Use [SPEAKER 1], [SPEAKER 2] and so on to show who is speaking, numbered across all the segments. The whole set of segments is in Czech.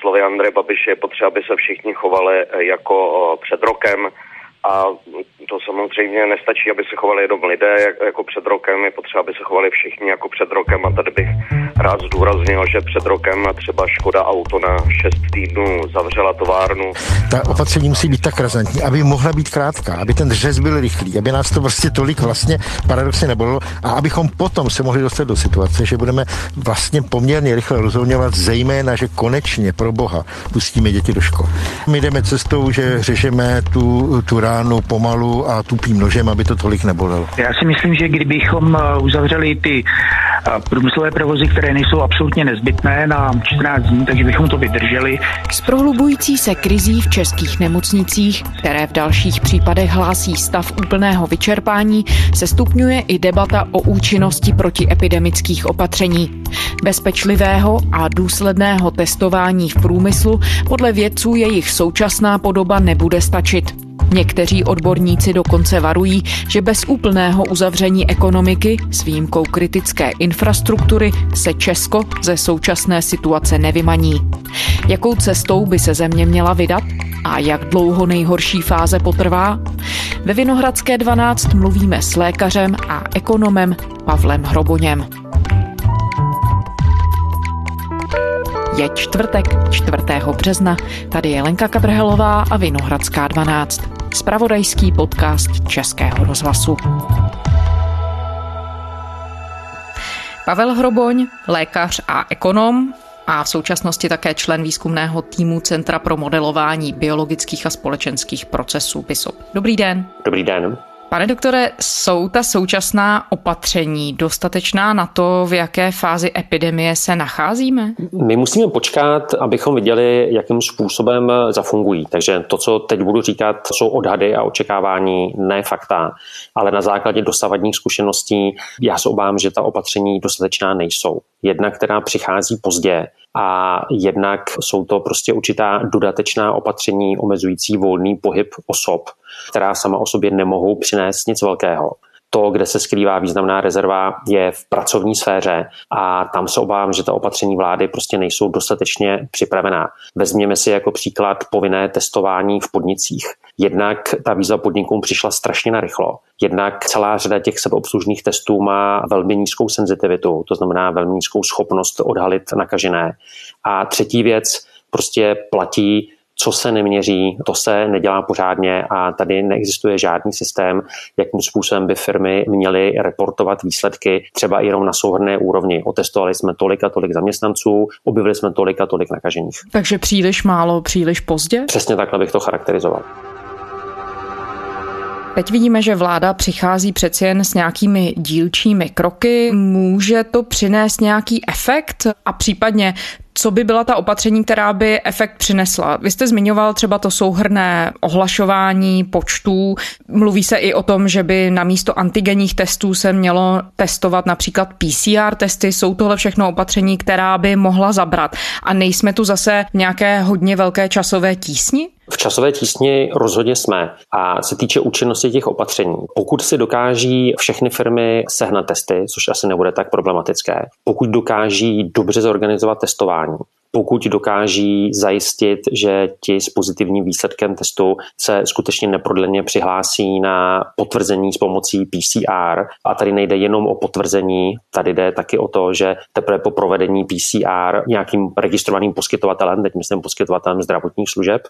[SPEAKER 1] slovy Andreje Babiše je potřeba, aby se všichni chovali jako před rokem. A to samozřejmě nestačí, aby se chovali jenom lidé jako před rokem, je potřeba, aby se chovali všichni jako před rokem. A tady bych rád zdůraznil, že před rokem třeba Škoda Auto na 6 týdnů zavřela továrnu.
[SPEAKER 2] Ta opatření musí být tak razantní, aby mohla být krátká, aby ten řez byl rychlý, aby nás to prostě tolik vlastně paradoxně nebolilo a abychom potom se mohli dostat do situace, že budeme vlastně poměrně rychle rozhodňovat, zejména, že konečně pro Boha pustíme děti do škol. My jdeme cestou, že řešíme tu, tu ránu pomalu a tupým nožem, aby to tolik nebolelo.
[SPEAKER 3] Já si myslím, že kdybychom eh, uzavřeli ty eh, průmyslové provozy, které nejsou absolutně nezbytné na 14 dní, takže bychom to vydrželi.
[SPEAKER 4] S prohlubující se krizí v českých nemocnicích, které v dalších případech hlásí stav úplného vyčerpání, se stupňuje i debata o účinnosti protiepidemických opatření. Bezpečlivého a důsledného testování v průmyslu podle vědců jejich současná podoba nebude stačit. Někteří odborníci dokonce varují, že bez úplného uzavření ekonomiky s výjimkou kritické infrastruktury se Česko ze současné situace nevymaní. Jakou cestou by se země měla vydat a jak dlouho nejhorší fáze potrvá? Ve Vinohradské 12 mluvíme s lékařem a ekonomem Pavlem Hroboněm. Je čtvrtek, 4. března. Tady je Lenka Kabrhelová a Vinohradská 12 spravodajský podcast Českého rozhlasu. Pavel Hroboň, lékař a ekonom, a v současnosti také člen výzkumného týmu Centra pro modelování biologických a společenských procesů PISOP. Dobrý den.
[SPEAKER 5] Dobrý den.
[SPEAKER 4] Pane doktore, jsou ta současná opatření dostatečná na to, v jaké fázi epidemie se nacházíme?
[SPEAKER 5] My musíme počkat, abychom viděli, jakým způsobem zafungují. Takže to, co teď budu říkat, jsou odhady a očekávání, ne fakta, ale na základě dosavadních zkušeností já se obávám, že ta opatření dostatečná nejsou. Jedna, která přichází pozdě, a jednak jsou to prostě určitá dodatečná opatření omezující volný pohyb osob, která sama o sobě nemohou přinést nic velkého. To, kde se skrývá významná rezerva, je v pracovní sféře a tam se obávám, že ta opatření vlády prostě nejsou dostatečně připravená. Vezměme si jako příklad povinné testování v podnicích. Jednak ta výzva podnikům přišla strašně narychlo. Jednak celá řada těch sebeobslužných testů má velmi nízkou senzitivitu, to znamená velmi nízkou schopnost odhalit nakažené. A třetí věc, prostě platí co se neměří, to se nedělá pořádně a tady neexistuje žádný systém, jakým způsobem by firmy měly reportovat výsledky třeba jenom na souhrné úrovni. Otestovali jsme tolik a tolik zaměstnanců, objevili jsme tolik a tolik nakažených.
[SPEAKER 4] Takže příliš málo, příliš pozdě?
[SPEAKER 5] Přesně takhle bych to charakterizoval.
[SPEAKER 4] Teď vidíme, že vláda přichází přeci jen s nějakými dílčími kroky. Může to přinést nějaký efekt a případně co by byla ta opatření, která by efekt přinesla? Vy jste zmiňoval třeba to souhrné ohlašování počtů. Mluví se i o tom, že by na místo antigenních testů se mělo testovat například PCR testy. Jsou tohle všechno opatření, která by mohla zabrat. A nejsme tu zase nějaké hodně velké časové tísni?
[SPEAKER 5] V časové tísni rozhodně jsme. A se týče účinnosti těch opatření, pokud si dokáží všechny firmy sehnat testy, což asi nebude tak problematické, pokud dokáží dobře zorganizovat testování, pokud dokáží zajistit, že ti s pozitivním výsledkem testu se skutečně neprodleně přihlásí na potvrzení s pomocí PCR. A tady nejde jenom o potvrzení, tady jde taky o to, že teprve po provedení PCR nějakým registrovaným poskytovatelem, teď myslím poskytovatelem zdravotních služeb,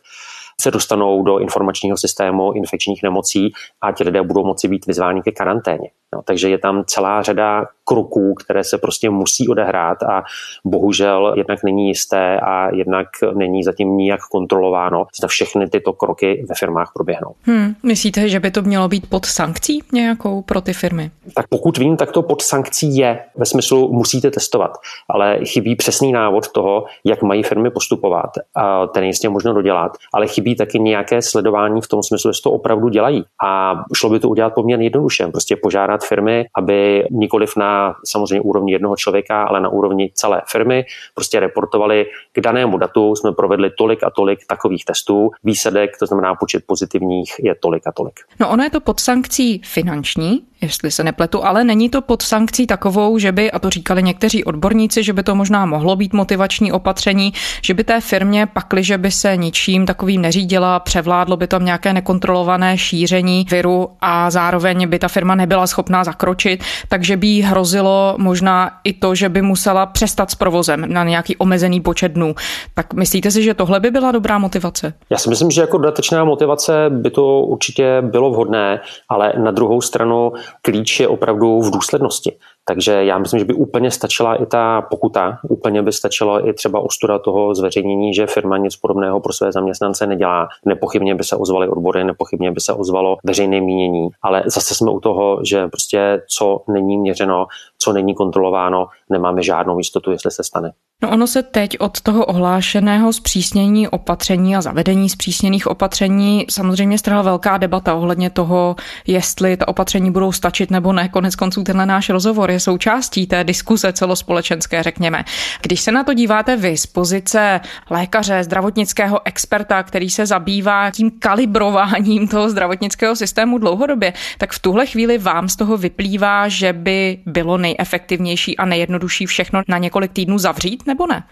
[SPEAKER 5] se dostanou do informačního systému infekčních nemocí a ti lidé budou moci být vyzváni ke karanténě. No, takže je tam celá řada kroků, které se prostě musí odehrát a bohužel jednak není jisté a jednak není zatím nijak kontrolováno, zda všechny tyto kroky ve firmách proběhnou.
[SPEAKER 4] Hmm, myslíte, že by to mělo být pod sankcí nějakou pro ty firmy?
[SPEAKER 5] Tak pokud vím, tak to pod sankcí je. Ve smyslu musíte testovat, ale chybí přesný návod toho, jak mají firmy postupovat. A ten jistě možno dodělat, ale chybí být taky nějaké sledování v tom smyslu, že to opravdu dělají. A šlo by to udělat poměrně jednoduše. Prostě požádat firmy, aby nikoliv na samozřejmě úrovni jednoho člověka, ale na úrovni celé firmy prostě reportovali k danému datu jsme provedli tolik a tolik takových testů. Výsledek, to znamená počet pozitivních, je tolik a tolik.
[SPEAKER 4] No ono je to pod sankcí finanční, jestli se nepletu, ale není to pod sankcí takovou, že by, a to říkali někteří odborníci, že by to možná mohlo být motivační opatření, že by té firmě pakli, že by se ničím takovým neřídila, převládlo by tam nějaké nekontrolované šíření viru a zároveň by ta firma nebyla schopná zakročit, takže by jí hrozilo možná i to, že by musela přestat s provozem na nějaký omezený počet dnů. Tak myslíte si, že tohle by byla dobrá motivace?
[SPEAKER 5] Já si myslím, že jako dodatečná motivace by to určitě bylo vhodné, ale na druhou stranu klíč je opravdu v důslednosti. Takže já myslím, že by úplně stačila i ta pokuta, úplně by stačila i třeba ostuda toho zveřejnění, že firma nic podobného pro své zaměstnance nedělá. Nepochybně by se ozvaly odbory, nepochybně by se ozvalo veřejné mínění, ale zase jsme u toho, že prostě co není měřeno, co není kontrolováno, nemáme žádnou jistotu, jestli se stane.
[SPEAKER 4] No ono se teď od toho ohlášeného zpřísnění opatření a zavedení zpřísněných opatření samozřejmě strhla velká debata ohledně toho, jestli ta opatření budou stačit nebo ne. Konec konců tenhle náš rozhovor je součástí té diskuse celospolečenské, řekněme. Když se na to díváte vy z pozice lékaře, zdravotnického experta, který se zabývá tím kalibrováním toho zdravotnického systému dlouhodobě, tak v tuhle chvíli vám z toho vyplývá, že by bylo nejefektivnější a nejjednodušší všechno na několik týdnů zavřít, nebo ne?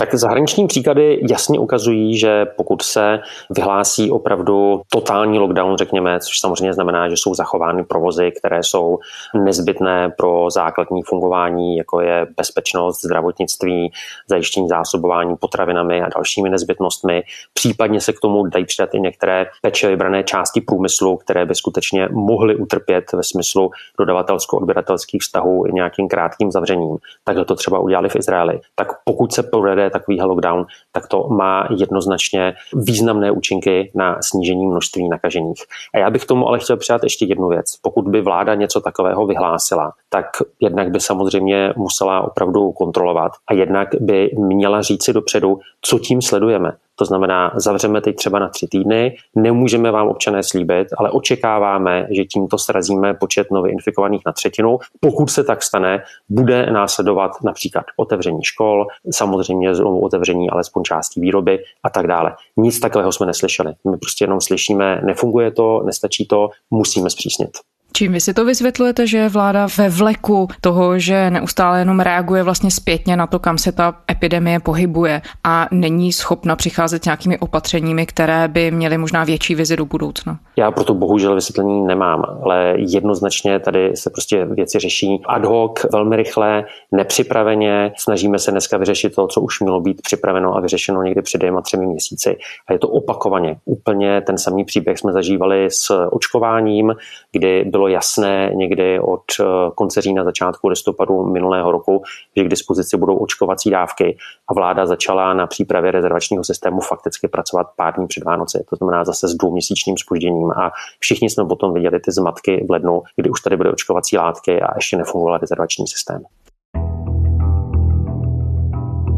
[SPEAKER 5] Tak zahraniční příklady jasně ukazují, že pokud se vyhlásí opravdu totální lockdown, řekněme, což samozřejmě znamená, že jsou zachovány provozy, které jsou nezbytné pro základní fungování, jako je bezpečnost, zdravotnictví, zajištění zásobování potravinami a dalšími nezbytnostmi. Případně se k tomu dají přidat i některé peče vybrané části průmyslu, které by skutečně mohly utrpět ve smyslu dodavatelsko-odběratelských vztahů i nějakým krátkým zavřením. Takhle to třeba udělali v Izraeli. Tak pokud se povede takový lockdown, tak to má jednoznačně významné účinky na snížení množství nakažených. A já bych tomu ale chtěl přidat ještě jednu věc. Pokud by vláda něco takového vyhlásila, tak jednak by samozřejmě musela opravdu kontrolovat a jednak by měla říci dopředu, co tím sledujeme. To znamená, zavřeme teď třeba na tři týdny, nemůžeme vám občané slíbit, ale očekáváme, že tímto srazíme počet nově infikovaných na třetinu. Pokud se tak stane, bude následovat například otevření škol, samozřejmě znovu otevření alespoň části výroby a tak dále. Nic takového jsme neslyšeli. My prostě jenom slyšíme, nefunguje to, nestačí to, musíme zpřísnit.
[SPEAKER 4] Čím vy si to vysvětlujete, že vláda ve vleku toho, že neustále jenom reaguje vlastně zpětně na to, kam se ta epidemie pohybuje a není schopna přicházet nějakými opatřeními, které by měly možná větší vizi do budoucna?
[SPEAKER 5] Já proto bohužel vysvětlení nemám, ale jednoznačně tady se prostě věci řeší ad hoc, velmi rychle, nepřipraveně. Snažíme se dneska vyřešit to, co už mělo být připraveno a vyřešeno někdy před dvěma, třemi měsíci. A je to opakovaně. Úplně ten samý příběh jsme zažívali s očkováním, kdy bylo jasné někdy od eh, konce října, začátku listopadu minulého roku, že k dispozici budou očkovací dávky a vláda začala na přípravě rezervačního systému fakticky pracovat pár dní před Vánoci. To znamená zase s dvouměsíčním spožděním a všichni jsme potom viděli ty zmatky v lednu, kdy už tady byly očkovací látky a ještě nefungoval rezervační systém.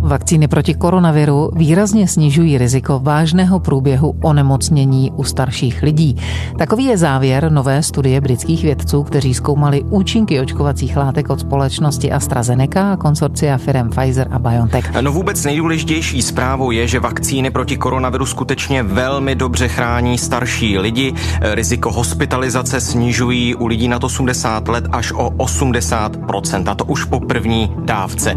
[SPEAKER 6] Vakcíny proti koronaviru výrazně snižují riziko vážného průběhu onemocnění u starších lidí. Takový je závěr nové studie britských vědců, kteří zkoumali účinky očkovacích látek od společnosti AstraZeneca a konsorcia firm Pfizer a BioNTech.
[SPEAKER 7] No vůbec nejdůležitější zprávou je, že vakcíny proti koronaviru skutečně velmi dobře chrání starší lidi. Riziko hospitalizace snižují u lidí nad 80 let až o 80%, a to už po první dávce.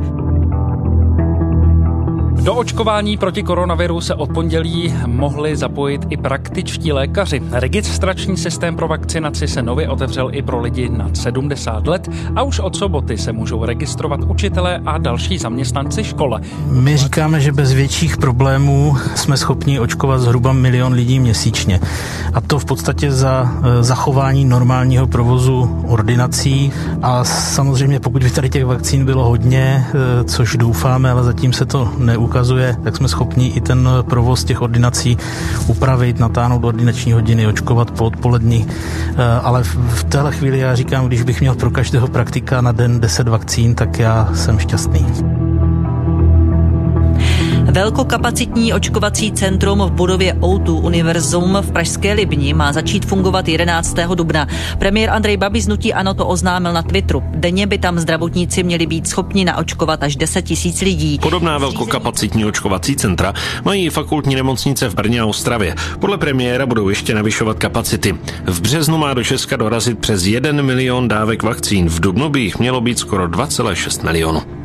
[SPEAKER 8] Do očkování proti koronaviru se od pondělí mohli zapojit i praktičtí lékaři. Registrační systém pro vakcinaci se nově otevřel i pro lidi nad 70 let a už od soboty se můžou registrovat učitelé a další zaměstnanci škole.
[SPEAKER 9] My říkáme, že bez větších problémů jsme schopni očkovat zhruba milion lidí měsíčně. A to v podstatě za eh, zachování normálního provozu ordinací. A samozřejmě pokud by tady těch vakcín bylo hodně, eh, což doufáme, ale zatím se to neukázalo, ukazuje, jak jsme schopni i ten provoz těch ordinací upravit, natáhnout ordinační hodiny, očkovat po odpolední. Eh, ale v téhle chvíli já říkám, když bych měl pro každého praktika na den 10 vakcín, tak já jsem šťastný.
[SPEAKER 10] Velkokapacitní očkovací centrum v budově O2 Univerzum v Pražské Libni má začít fungovat 11. dubna. Premiér Andrej Babiš z Nutí Ano to oznámil na Twitteru. Denně by tam zdravotníci měli být schopni naočkovat až 10 tisíc lidí.
[SPEAKER 11] Podobná velkokapacitní očkovací centra mají fakultní nemocnice v Brně a Ostravě. Podle premiéra budou ještě navyšovat kapacity. V březnu má do Česka dorazit přes 1 milion dávek vakcín. V dubnu by jich mělo být skoro 2,6 milionu.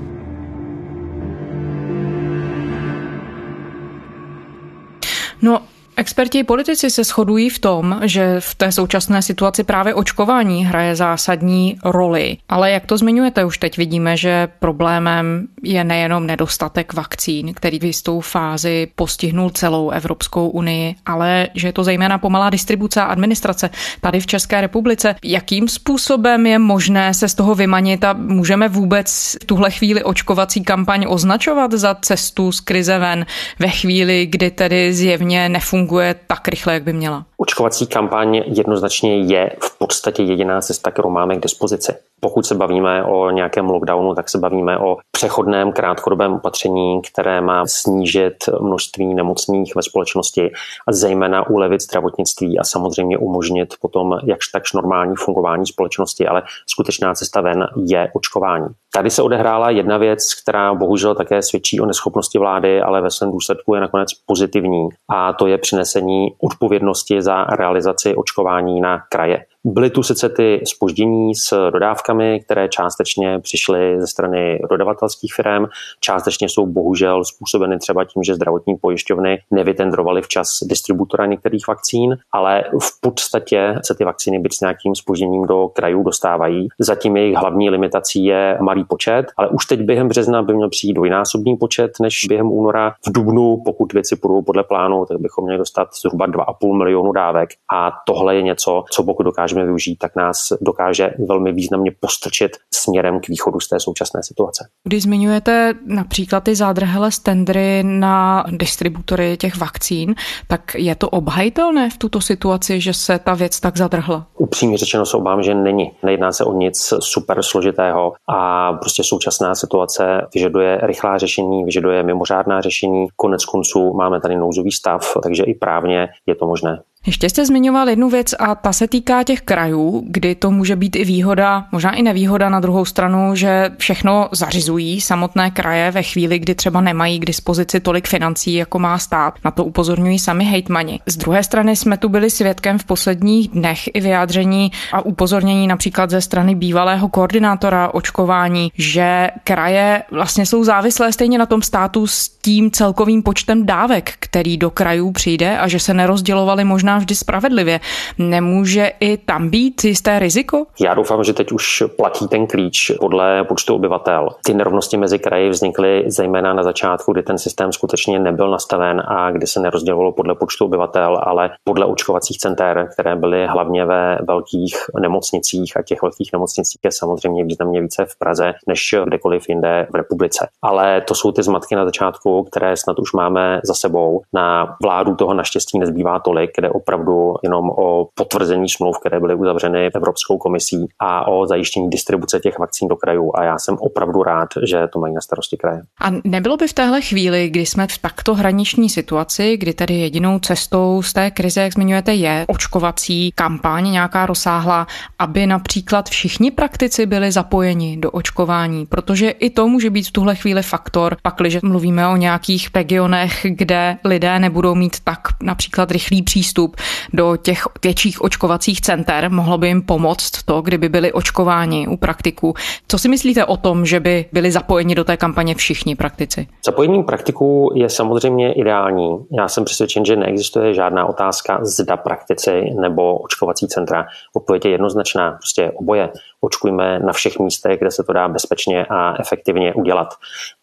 [SPEAKER 4] No, Experti i politici se shodují v tom, že v té současné situaci právě očkování hraje zásadní roli. Ale jak to zmiňujete, už teď vidíme, že problémem je nejenom nedostatek vakcín, který v jistou fázi postihnul celou Evropskou unii, ale že je to zejména pomalá distribuce a administrace tady v České republice. Jakým způsobem je možné se z toho vymanit a můžeme vůbec v tuhle chvíli očkovací kampaň označovat za cestu z krize ven ve chvíli, kdy tedy zjevně nefunguje funguje tak rychle, jak by měla?
[SPEAKER 5] Očkovací kampaň jednoznačně je v podstatě jediná cesta, kterou máme k dispozici. Pokud se bavíme o nějakém lockdownu, tak se bavíme o přechodném krátkodobém opatření, které má snížit množství nemocných ve společnosti a zejména ulevit zdravotnictví a samozřejmě umožnit potom jakž takž normální fungování společnosti, ale skutečná cesta ven je očkování. Tady se odehrála jedna věc, která bohužel také svědčí o neschopnosti vlády, ale ve svém důsledku je nakonec pozitivní a to je přinesení odpovědnosti za realizaci očkování na kraje. Byly tu sice ty spoždění s dodávkami, které částečně přišly ze strany dodavatelských firm, částečně jsou bohužel způsobeny třeba tím, že zdravotní pojišťovny nevytendrovaly včas distributora některých vakcín, ale v podstatě se ty vakcíny byt s nějakým spožděním do krajů dostávají. Zatím jejich hlavní limitací je malý počet, ale už teď během března by měl přijít dvojnásobný počet než během února. V dubnu, pokud věci půjdou podle plánu, tak bychom měli dostat zhruba 2,5 milionu dávek. A tohle je něco, co pokud dokážeme dokážeme využít, tak nás dokáže velmi významně postrčit směrem k východu z té současné situace.
[SPEAKER 4] Když zmiňujete například ty zádrhelé stendry na distributory těch vakcín, tak je to obhajitelné v tuto situaci, že se ta věc tak zadrhla?
[SPEAKER 5] Upřímně řečeno se obávám, že není. Nejedná se o nic super složitého a prostě současná situace vyžaduje rychlá řešení, vyžaduje mimořádná řešení. Konec konců máme tady nouzový stav, takže i právně je to možné.
[SPEAKER 4] Ještě jste zmiňoval jednu věc a ta se týká těch krajů, kdy to může být i výhoda, možná i nevýhoda na druhou stranu, že všechno zařizují samotné kraje ve chvíli, kdy třeba nemají k dispozici tolik financí, jako má stát. Na to upozorňují sami hejtmani. Z druhé strany jsme tu byli svědkem v posledních dnech i vyjádření a upozornění například ze strany bývalého koordinátora očkování, že kraje vlastně jsou závislé stejně na tom státu s tím celkovým počtem dávek, který do krajů přijde a že se nerozdělovali možná vždy spravedlivě. Nemůže i tam být jisté riziko?
[SPEAKER 5] Já doufám, že teď už platí ten klíč podle počtu obyvatel. Ty nerovnosti mezi kraji vznikly zejména na začátku, kdy ten systém skutečně nebyl nastaven a kdy se nerozdělovalo podle počtu obyvatel, ale podle očkovacích center, které byly hlavně ve velkých nemocnicích a těch velkých nemocnicích je samozřejmě významně více v Praze než kdekoliv jinde v republice. Ale to jsou ty zmatky na začátku, které snad už máme za sebou. Na vládu toho naštěstí nezbývá tolik, kde opravdu jenom o potvrzení smluv, které byly uzavřeny Evropskou komisí a o zajištění distribuce těch vakcín do krajů. A já jsem opravdu rád, že to mají na starosti kraje.
[SPEAKER 4] A nebylo by v téhle chvíli, kdy jsme v takto hraniční situaci, kdy tedy jedinou cestou z té krize, jak zmiňujete, je očkovací kampaň nějaká rozsáhlá, aby například všichni praktici byli zapojeni do očkování, protože i to může být v tuhle chvíli faktor, pakliže mluvíme o nějakých regionech, kde lidé nebudou mít tak například rychlý přístup přístup do těch větších očkovacích center. Mohlo by jim pomoct to, kdyby byli očkováni u praktiků. Co si myslíte o tom, že by byli zapojeni do té kampaně všichni praktici?
[SPEAKER 5] Zapojení praktiků je samozřejmě ideální. Já jsem přesvědčen, že neexistuje žádná otázka, zda praktici nebo očkovací centra. Odpověď je jednoznačná, prostě oboje. Očkujme na všech místech, kde se to dá bezpečně a efektivně udělat.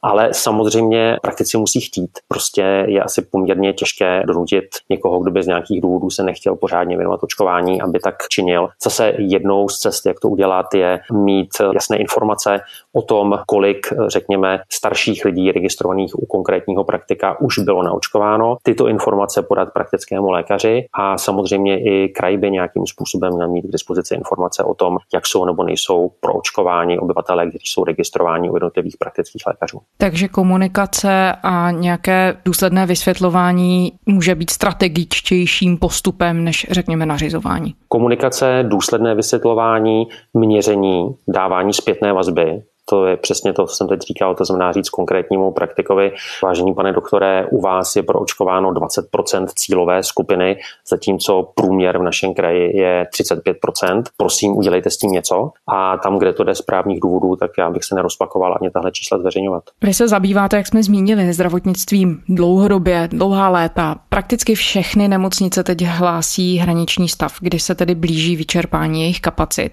[SPEAKER 5] Ale samozřejmě praktici musí chtít. Prostě je asi poměrně těžké donutit někoho, kdo by z nějakých důvodů se nechtěl pořádně věnovat očkování, aby tak činil. Zase jednou z cest, jak to udělat, je mít jasné informace o tom, kolik, řekněme, starších lidí registrovaných u konkrétního praktika už bylo naočkováno. Tyto informace podat praktickému lékaři a samozřejmě i kraj by nějakým způsobem měl mít k dispozici informace o tom, jak jsou nebo nejsou proočkováni obyvatelé, kteří jsou registrováni u jednotlivých praktických lékařů.
[SPEAKER 4] Takže komunikace a nějaké důsledné vysvětlování může být strategičtějším postupem než řekněme nařizování.
[SPEAKER 5] Komunikace, důsledné vysvětlování, měření, dávání zpětné vazby, to je přesně to, co jsem teď říkal, to znamená říct konkrétnímu praktikovi, vážený pane doktore, u vás je proočkováno 20% cílové skupiny, zatímco průměr v našem kraji je 35%. Prosím, udělejte s tím něco. A tam, kde to jde z právních důvodů, tak já bych se nerozpakoval ani tahle čísla zveřejňovat.
[SPEAKER 4] Vy se zabýváte, jak jsme zmínili, zdravotnictvím dlouhodobě, dlouhá léta. Prakticky všechny nemocnice teď hlásí hraniční stav, kdy se tedy blíží vyčerpání jejich kapacit.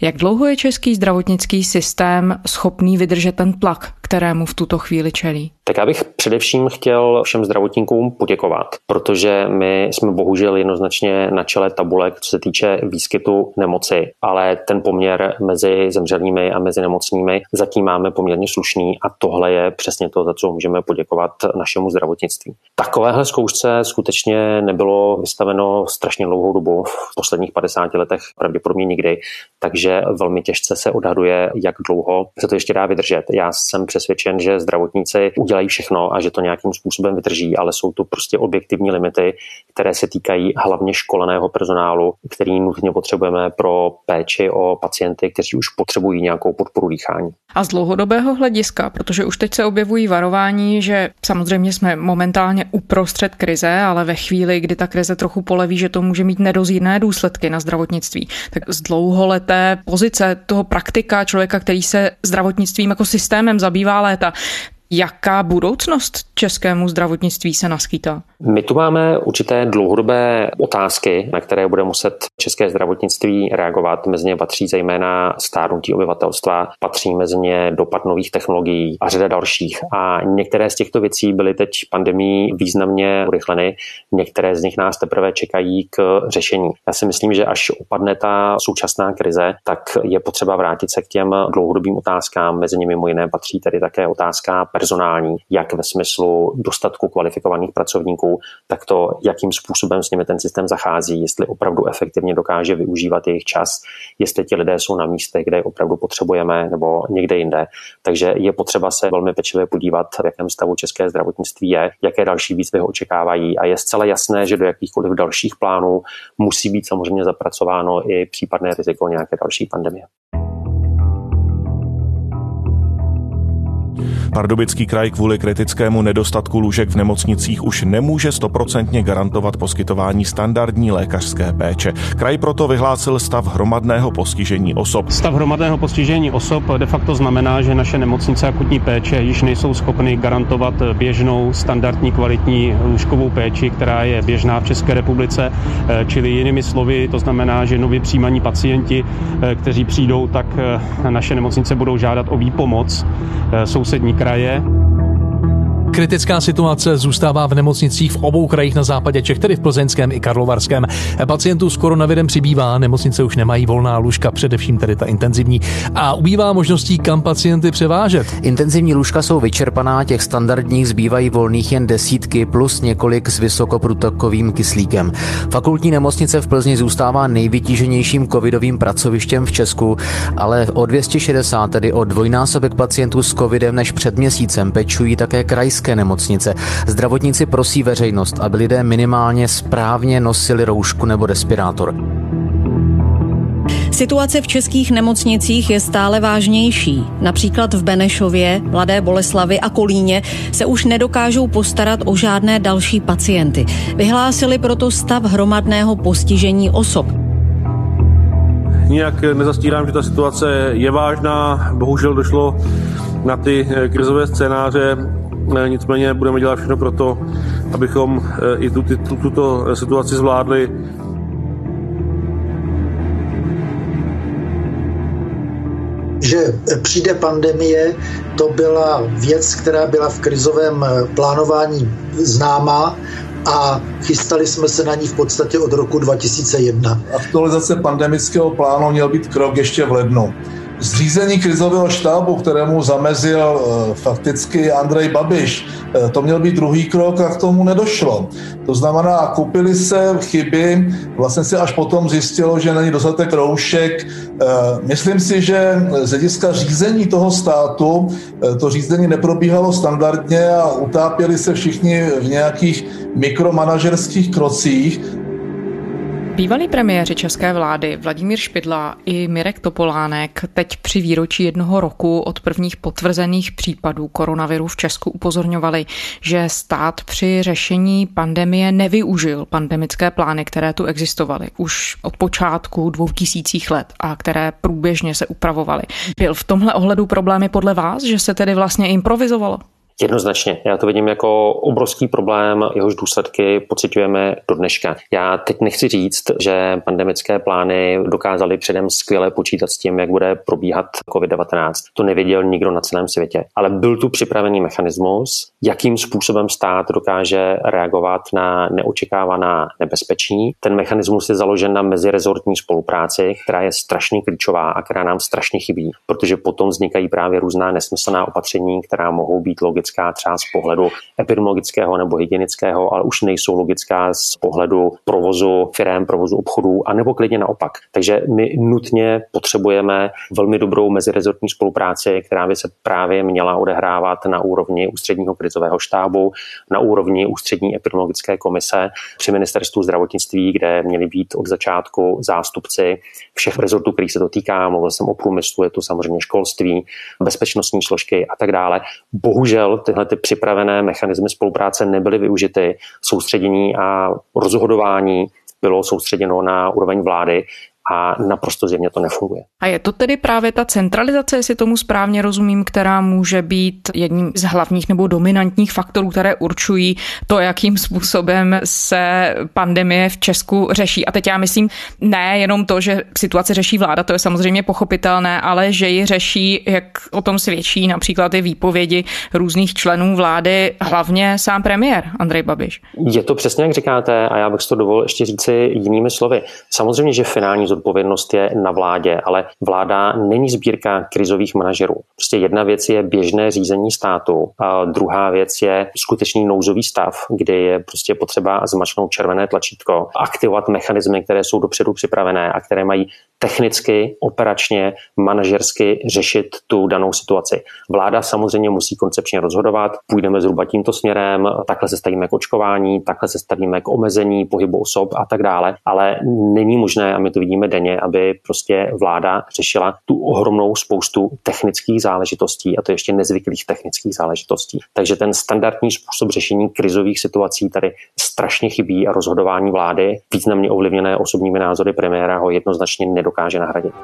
[SPEAKER 4] Jak dlouho je český zdravotnický systém schopný vydržet ten tlak, kterému v tuto chvíli čelí?
[SPEAKER 5] Tak já bych především chtěl všem zdravotníkům poděkovat, protože my jsme bohužel jednoznačně na čele tabulek, co se týče výskytu nemoci, ale ten poměr mezi zemřelými a mezi nemocnými zatím máme poměrně slušný a tohle je přesně to, za co můžeme poděkovat našemu zdravotnictví. Takovéhle zkoušce skutečně nebylo vystaveno strašně dlouhou dobu, v posledních 50 letech pravděpodobně nikdy, takže velmi těžce se odhaduje, jak dlouho se to ještě dá vydržet. Já jsem přesvědčen, že zdravotníci udělají všechno a že to nějakým způsobem vydrží, ale jsou to prostě objektivní limity, které se týkají hlavně školeného personálu, který nutně potřebujeme pro péči o pacienty, kteří už potřebují nějakou podporu dýchání.
[SPEAKER 4] A z dlouhodobého hlediska, protože už teď se objevují varování, že samozřejmě jsme momentálně uprostřed krize, ale ve chvíli, kdy ta krize trochu poleví, že to může mít nedozírné důsledky na zdravotnictví, tak z dlouholeté pozice toho praktika, člověka, který se zdravotnictvím jako systémem zabývá léta, Jaká budoucnost českému zdravotnictví se naskýtá?
[SPEAKER 5] My tu máme určité dlouhodobé otázky, na které bude muset české zdravotnictví reagovat. Mezi ně patří zejména stárnutí obyvatelstva, patří mezi ně dopad nových technologií a řada dalších. A některé z těchto věcí byly teď pandemí významně urychleny, některé z nich nás teprve čekají k řešení. Já si myslím, že až opadne ta současná krize, tak je potřeba vrátit se k těm dlouhodobým otázkám. Mezi nimi mimo jiné patří tedy také otázka personální, jak ve smyslu dostatku kvalifikovaných pracovníků, tak to, jakým způsobem s nimi ten systém zachází, jestli opravdu efektivně dokáže využívat jejich čas, jestli ti lidé jsou na místech, kde je opravdu potřebujeme, nebo někde jinde. Takže je potřeba se velmi pečlivě podívat, v jakém stavu české zdravotnictví je, jaké další výzvy ho očekávají. A je zcela jasné, že do jakýchkoliv dalších plánů musí být samozřejmě zapracováno i případné riziko nějaké další pandemie.
[SPEAKER 12] Pardubický kraj kvůli kritickému nedostatku lůžek v nemocnicích už nemůže stoprocentně garantovat poskytování standardní lékařské péče. Kraj proto vyhlásil stav hromadného postižení osob.
[SPEAKER 13] Stav hromadného postižení osob de facto znamená, že naše nemocnice akutní péče již nejsou schopny garantovat běžnou standardní kvalitní lůžkovou péči, která je běžná v České republice. Eh, čili jinými slovy, to znamená, že nově přijímaní pacienti, eh, kteří přijdou, tak eh, naše nemocnice budou žádat o výpomoc sousední kraje.
[SPEAKER 14] Kritická situace zůstává v nemocnicích v obou krajích na západě Čech, tedy v Plzeňském i Karlovarském. Pacientů s koronavirem přibývá, nemocnice už nemají volná lůžka, především tedy ta intenzivní, a ubývá možností, kam pacienty převážet.
[SPEAKER 15] Intenzivní lůžka jsou vyčerpaná, těch standardních zbývají volných jen desítky plus několik s vysokoprůtokovým kyslíkem. Fakultní nemocnice v Plzni zůstává nejvytíženějším covidovým pracovištěm v Česku, ale o 260, tedy o dvojnásobek pacientů s covidem než před měsícem pečují také krajské krajské nemocnice. Zdravotníci prosí veřejnost, aby lidé minimálně správně nosili roušku nebo respirátor.
[SPEAKER 16] Situace v českých nemocnicích je stále vážnější. Například v Benešově, Mladé Boleslavi a Kolíně se už nedokážou postarat o žádné další pacienty. Vyhlásili proto stav hromadného postižení osob.
[SPEAKER 17] Nijak nezastírám, že ta situace je vážná. Bohužel došlo na ty krizové scénáře nicméně budeme dělat všechno pro to, abychom eh, i tu, tu, tuto situaci zvládli.
[SPEAKER 18] Že přijde pandemie, to byla věc, která byla v krizovém eh, plánování známá a chystali jsme se na ní v podstatě od roku 2001.
[SPEAKER 19] Aktualizace pandemického plánu měl být krok ještě v lednu. Zřízení krizového štábu, kterému zamezil eh, fakticky Andrej Babiš, eh, to měl být druhý krok a k tomu nedošlo. To znamená, koupili se chyby, vlastně se až potom zjistilo, že není dostatek roušek. Eh, myslím si, že z hlediska řízení toho státu to řízení neprobíhalo standardně a utápěli se všichni v nějakých mikromanažerských krocích,
[SPEAKER 4] Bývalí premiéři české vlády Vladimír Špidla i Mirek Topolánek teď při výročí jednoho roku od prvních potvrzených případů koronaviru v Česku upozorňovali, že stát při řešení pandemie nevyužil pandemické plány, které tu existovaly už od počátku dvou tisících let a které průběžně se upravovaly. Byl v tomhle ohledu problémy podle vás, že se tedy vlastně improvizovalo?
[SPEAKER 5] Jednoznačně. Já to vidím jako obrovský problém, jehož důsledky pocitujeme do dneška. Já teď nechci říct, že pandemické plány dokázaly předem skvěle počítat s tím, jak bude probíhat COVID-19. To nevěděl nikdo na celém světě. Ale byl tu připravený mechanismus, jakým způsobem stát dokáže reagovat na neočekávaná nebezpečí. Ten mechanismus je založen na mezirezortní spolupráci, která je strašně klíčová a která nám strašně chybí, protože potom vznikají právě různá nesmyslná opatření, která mohou být logická logická třeba z pohledu epidemiologického nebo hygienického, ale už nejsou logická z pohledu provozu firm, provozu obchodů, anebo klidně naopak. Takže my nutně potřebujeme velmi dobrou mezirezortní spolupráci, která by se právě měla odehrávat na úrovni ústředního krizového štábu, na úrovni ústřední epidemiologické komise při ministerstvu zdravotnictví, kde měli být od začátku zástupci všech rezortů, který se to týká. Mluvil jsem o průmyslu, je to samozřejmě školství, bezpečnostní složky a tak dále. Bohužel tyhle ty připravené mechanismy spolupráce nebyly využity. Soustředění a rozhodování bylo soustředěno na úroveň vlády a naprosto zjevně to nefunguje.
[SPEAKER 4] A je to tedy právě ta centralizace, jestli tomu správně rozumím, která může být jedním z hlavních nebo dominantních faktorů, které určují to, jakým způsobem se pandemie v Česku řeší. A teď já myslím ne jenom to, že situace řeší vláda, to je samozřejmě pochopitelné, ale že ji řeší, jak o tom svědčí například i výpovědi různých členů vlády, hlavně sám premiér Andrej Babiš.
[SPEAKER 5] Je to přesně jak říkáte a já bych to dovolil ještě říci jinými slovy. Samozřejmě, že finální zodpovědnost je na vládě, ale vláda není sbírka krizových manažerů. Prostě jedna věc je běžné řízení státu, a druhá věc je skutečný nouzový stav, kdy je prostě potřeba zmačknout červené tlačítko, aktivovat mechanismy, které jsou dopředu připravené a které mají technicky, operačně, manažersky řešit tu danou situaci. Vláda samozřejmě musí koncepčně rozhodovat, půjdeme zhruba tímto směrem, takhle se stavíme k očkování, takhle se stavíme k omezení pohybu osob a tak dále, ale není možné, a my to vidíme denně, aby prostě vláda řešila tu ohromnou spoustu technických záležitostí a to ještě nezvyklých technických záležitostí. Takže ten standardní způsob řešení krizových situací tady strašně chybí a rozhodování vlády, významně ovlivněné osobními názory premiéra, ho jednoznačně nedokáže nahradit.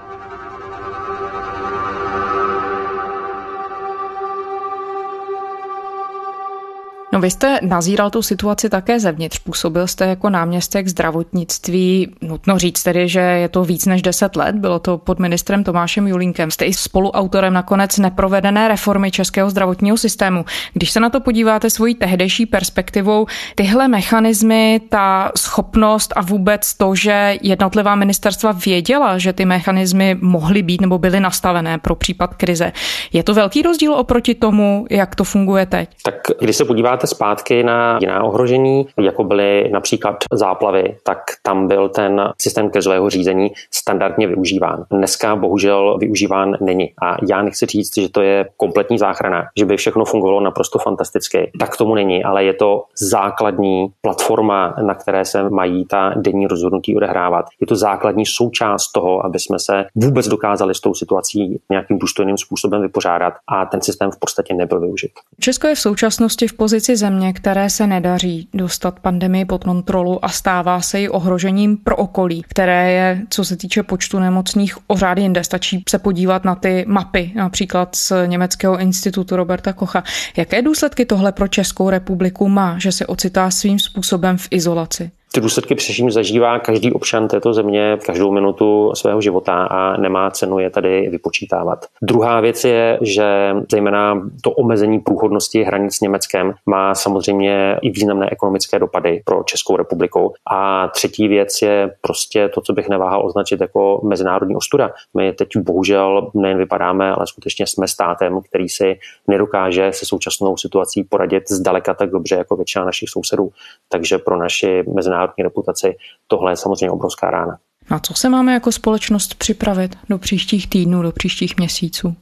[SPEAKER 4] No vy jste nazíral tu situaci také zevnitř. Působil jste jako náměstek zdravotnictví. Nutno říct tedy, že je to víc než 10 let. Bylo to pod ministrem Tomášem Julínkem. Jste i spoluautorem nakonec neprovedené reformy českého zdravotního systému. Když se na to podíváte svojí tehdejší perspektivou, tyhle mechanismy, ta schopnost a vůbec to, že jednotlivá ministerstva věděla, že ty mechanismy mohly být nebo byly nastavené pro případ krize. Je to velký rozdíl oproti tomu, jak to funguje teď?
[SPEAKER 5] Tak když se podíváte podíváte zpátky na jiná ohrožení, jako byly například záplavy, tak tam byl ten systém krizového řízení standardně využíván. Dneska bohužel využíván není. A já nechci říct, že to je kompletní záchrana, že by všechno fungovalo naprosto fantasticky. Tak tomu není, ale je to základní platforma, na které se mají ta denní rozhodnutí odehrávat. Je to základní součást toho, aby jsme se vůbec dokázali s tou situací nějakým důstojným způsobem vypořádat a ten systém v podstatě nebyl využit.
[SPEAKER 4] Česko je v současnosti v pozici země, které se nedaří dostat pandemii pod kontrolu a stává se i ohrožením pro okolí, které je, co se týče počtu nemocných, o řády jinde. Stačí se podívat na ty mapy, například z Německého institutu Roberta Kocha. Jaké důsledky tohle pro Českou republiku má, že se ocitá svým způsobem v izolaci?
[SPEAKER 5] Ty důsledky především zažívá každý občan této země každou minutu svého života a nemá cenu je tady vypočítávat. Druhá věc je, že zejména to omezení průchodnosti hranic s Německem má samozřejmě i významné ekonomické dopady pro Českou republiku. A třetí věc je prostě to, co bych neváhal označit jako mezinárodní ostuda. My teď bohužel nejen vypadáme, ale skutečně jsme státem, který si nedokáže se současnou situací poradit zdaleka tak dobře jako většina našich sousedů. Takže pro naši mezinárodní reputaci tohle je samozřejmě obrovská rána.
[SPEAKER 4] Na co se máme jako společnost připravit do příštích týdnů, do příštích měsíců?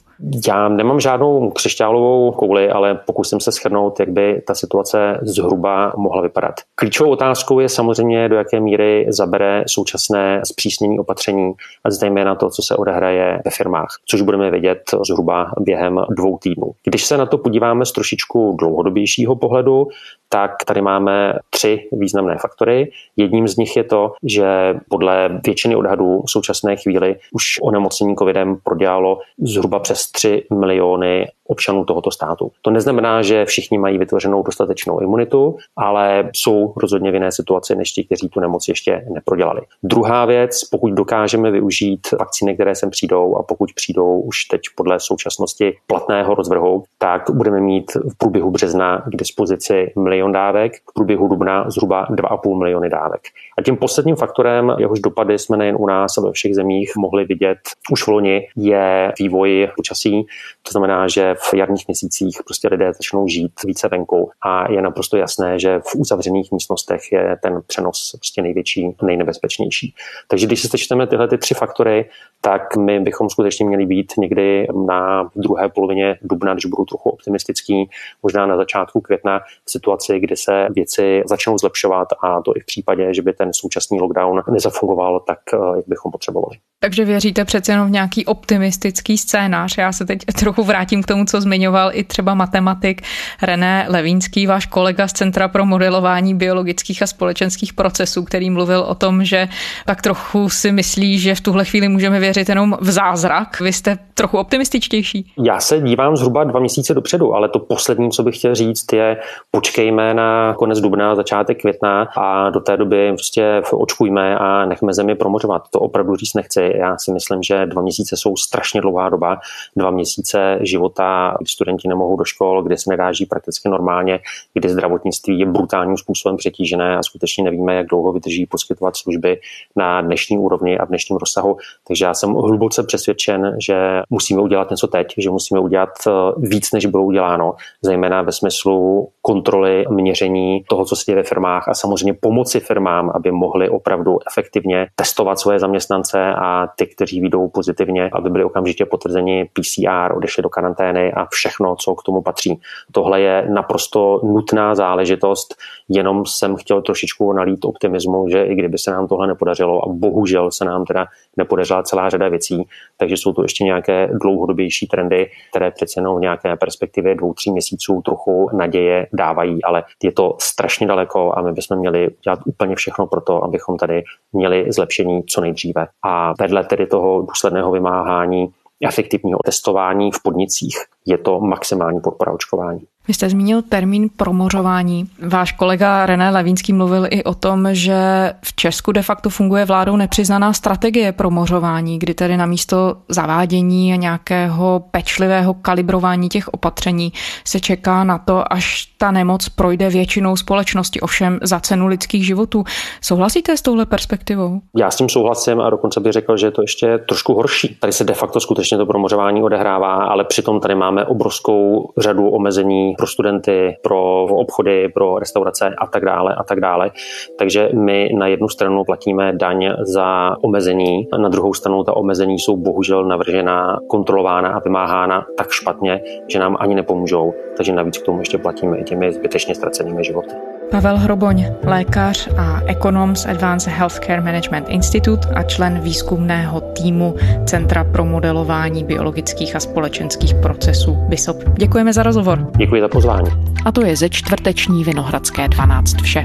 [SPEAKER 5] Já nemám žádnou křišťálovou kouli, ale pokusím se schrnout, jak by ta situace zhruba mohla vypadat. Klíčovou otázkou je samozřejmě, do jaké míry zabere současné zpřísnění opatření a zejména to, co se odehraje ve firmách, což budeme vědět zhruba během dvou týdnů. Když se na to podíváme z trošičku dlouhodobějšího pohledu, tak tady máme tři významné faktory. Jedním z nich je to, že podle většiny odhadů v současné chvíli už onemocnění covidem prodělalo zhruba přes 3 miliony občanů tohoto státu. To neznamená, že všichni mají vytvořenou dostatečnou imunitu, ale jsou rozhodně v jiné situaci než ti, kteří tu nemoc ještě neprodělali. Druhá věc, pokud dokážeme využít vakcíny, které sem přijdou a pokud přijdou už teď podle současnosti platného rozvrhu, tak budeme mít v průběhu března k dispozici milion dávek, v průběhu dubna zhruba 2,5 miliony dávek. A tím posledním faktorem, jehož dopady jsme nejen u nás, ale ve všech zemích mohli vidět už v loni, je vývoj počasí. To znamená, že v jarních měsících prostě lidé začnou žít více venku a je naprosto jasné, že v uzavřených místnostech je ten přenos prostě největší, nejnebezpečnější. Takže když si sečteme tyhle ty tři faktory, tak my bychom skutečně měli být někdy na druhé polovině dubna, když budu trochu optimistický, možná na začátku května v situaci, kdy se věci začnou zlepšovat a to i v případě, že by ten současný lockdown nezafungoval tak, eh, jak bychom potřebovali.
[SPEAKER 4] Takže věříte přece jenom v nějaký optimistický scénář. Já se teď trochu vrátím k tomu, co zmiňoval i třeba matematik René Levínský, váš kolega z Centra pro modelování biologických a společenských procesů, který mluvil o tom, že tak trochu si myslí, že v tuhle chvíli můžeme věřit jenom v zázrak. Vy jste trochu optimističtější.
[SPEAKER 5] Já se dívám zhruba dva měsíce dopředu, ale to poslední, co bych chtěl říct, je počkejme na konec dubna, začátek května a do té doby prostě očkujme a nechme zemi promořovat. To opravdu říct nechci. Já si myslím, že dva měsíce jsou strašně dlouhá doba. Dva měsíce života, kdy studenti nemohou do škol, kde se nedá žít prakticky normálně, kdy zdravotnictví je brutálním způsobem přetížené a skutečně nevíme, jak dlouho vydrží poskytovat služby na dnešní úrovni a v dnešním rozsahu. Takže já jsem hluboce přesvědčen, že musíme udělat něco teď, že musíme udělat eh, víc, než bylo uděláno, zejména ve smyslu kontroly, měření toho, co se děje ve firmách a samozřejmě pomoci firmám, aby mohli opravdu efektivně testovat svoje zaměstnance a ty, kteří vyjdou pozitivně, aby byli okamžitě potvrzeni PCR, odešli do karantény a všechno, co k tomu patří. Tohle je naprosto nutná záležitost, jenom jsem chtěl trošičku nalít optimismu, že i kdyby se nám tohle nepodařilo a bohužel se nám teda nepodařila celá řada věcí, takže jsou to ještě nějaké dlouhodobější trendy, které přece jenom v nějaké perspektivě dvou, tří měsíců trochu naděje dávají, ale je to strašně daleko a my bychom měli dělat úplně všechno pro to, abychom tady měli zlepšení co nejdříve. A vedle tedy toho důsledného vymáhání efektivního testování v podnicích je to maximální podpora očkování.
[SPEAKER 4] Vy jste zmínil termín promořování. Váš kolega René Levínský mluvil i o tom, že v Česku de facto funguje vládou nepřiznaná strategie promořování, kdy tedy na místo zavádění a nějakého pečlivého kalibrování těch opatření se čeká na to, až ta nemoc projde většinou společnosti, ovšem za cenu lidských životů. Souhlasíte s touhle perspektivou?
[SPEAKER 5] Já s tím souhlasím a dokonce bych řekl, že je to ještě trošku horší. Tady se de facto skutečně to promořování odehrává, ale přitom tady máme obrovskou řadu omezení pro studenty, pro obchody, pro restaurace a tak dále a tak dále. Takže my na jednu stranu platíme daň za omezení, na druhou stranu ta omezení jsou bohužel navržená, kontrolována a vymáhána tak špatně, že nám ani nepomůžou. Takže navíc k tomu ještě platíme i těmi zbytečně ztracenými životy.
[SPEAKER 4] Pavel Hroboň, lékař a ekonom z Advanced Healthcare Management Institute a člen výzkumného týmu Centra pro modelování biologických a společenských procesů BISOP. Děkujeme za rozhovor.
[SPEAKER 5] Děkuji za pozvání.
[SPEAKER 4] A to je ze čtvrteční Vinohradské 12 vše.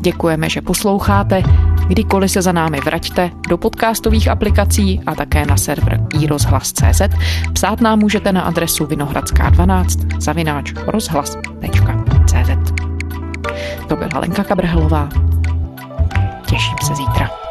[SPEAKER 4] Děkujeme, že posloucháte. Kdykoliv se za námi vraťte do podcastových aplikací a také na server iRozhlas.cz. Psát nám můžete na adresu vinohradská12 zavináč rozhlas.cz. To byla Lenka Kabrhelová. Těším se zítra.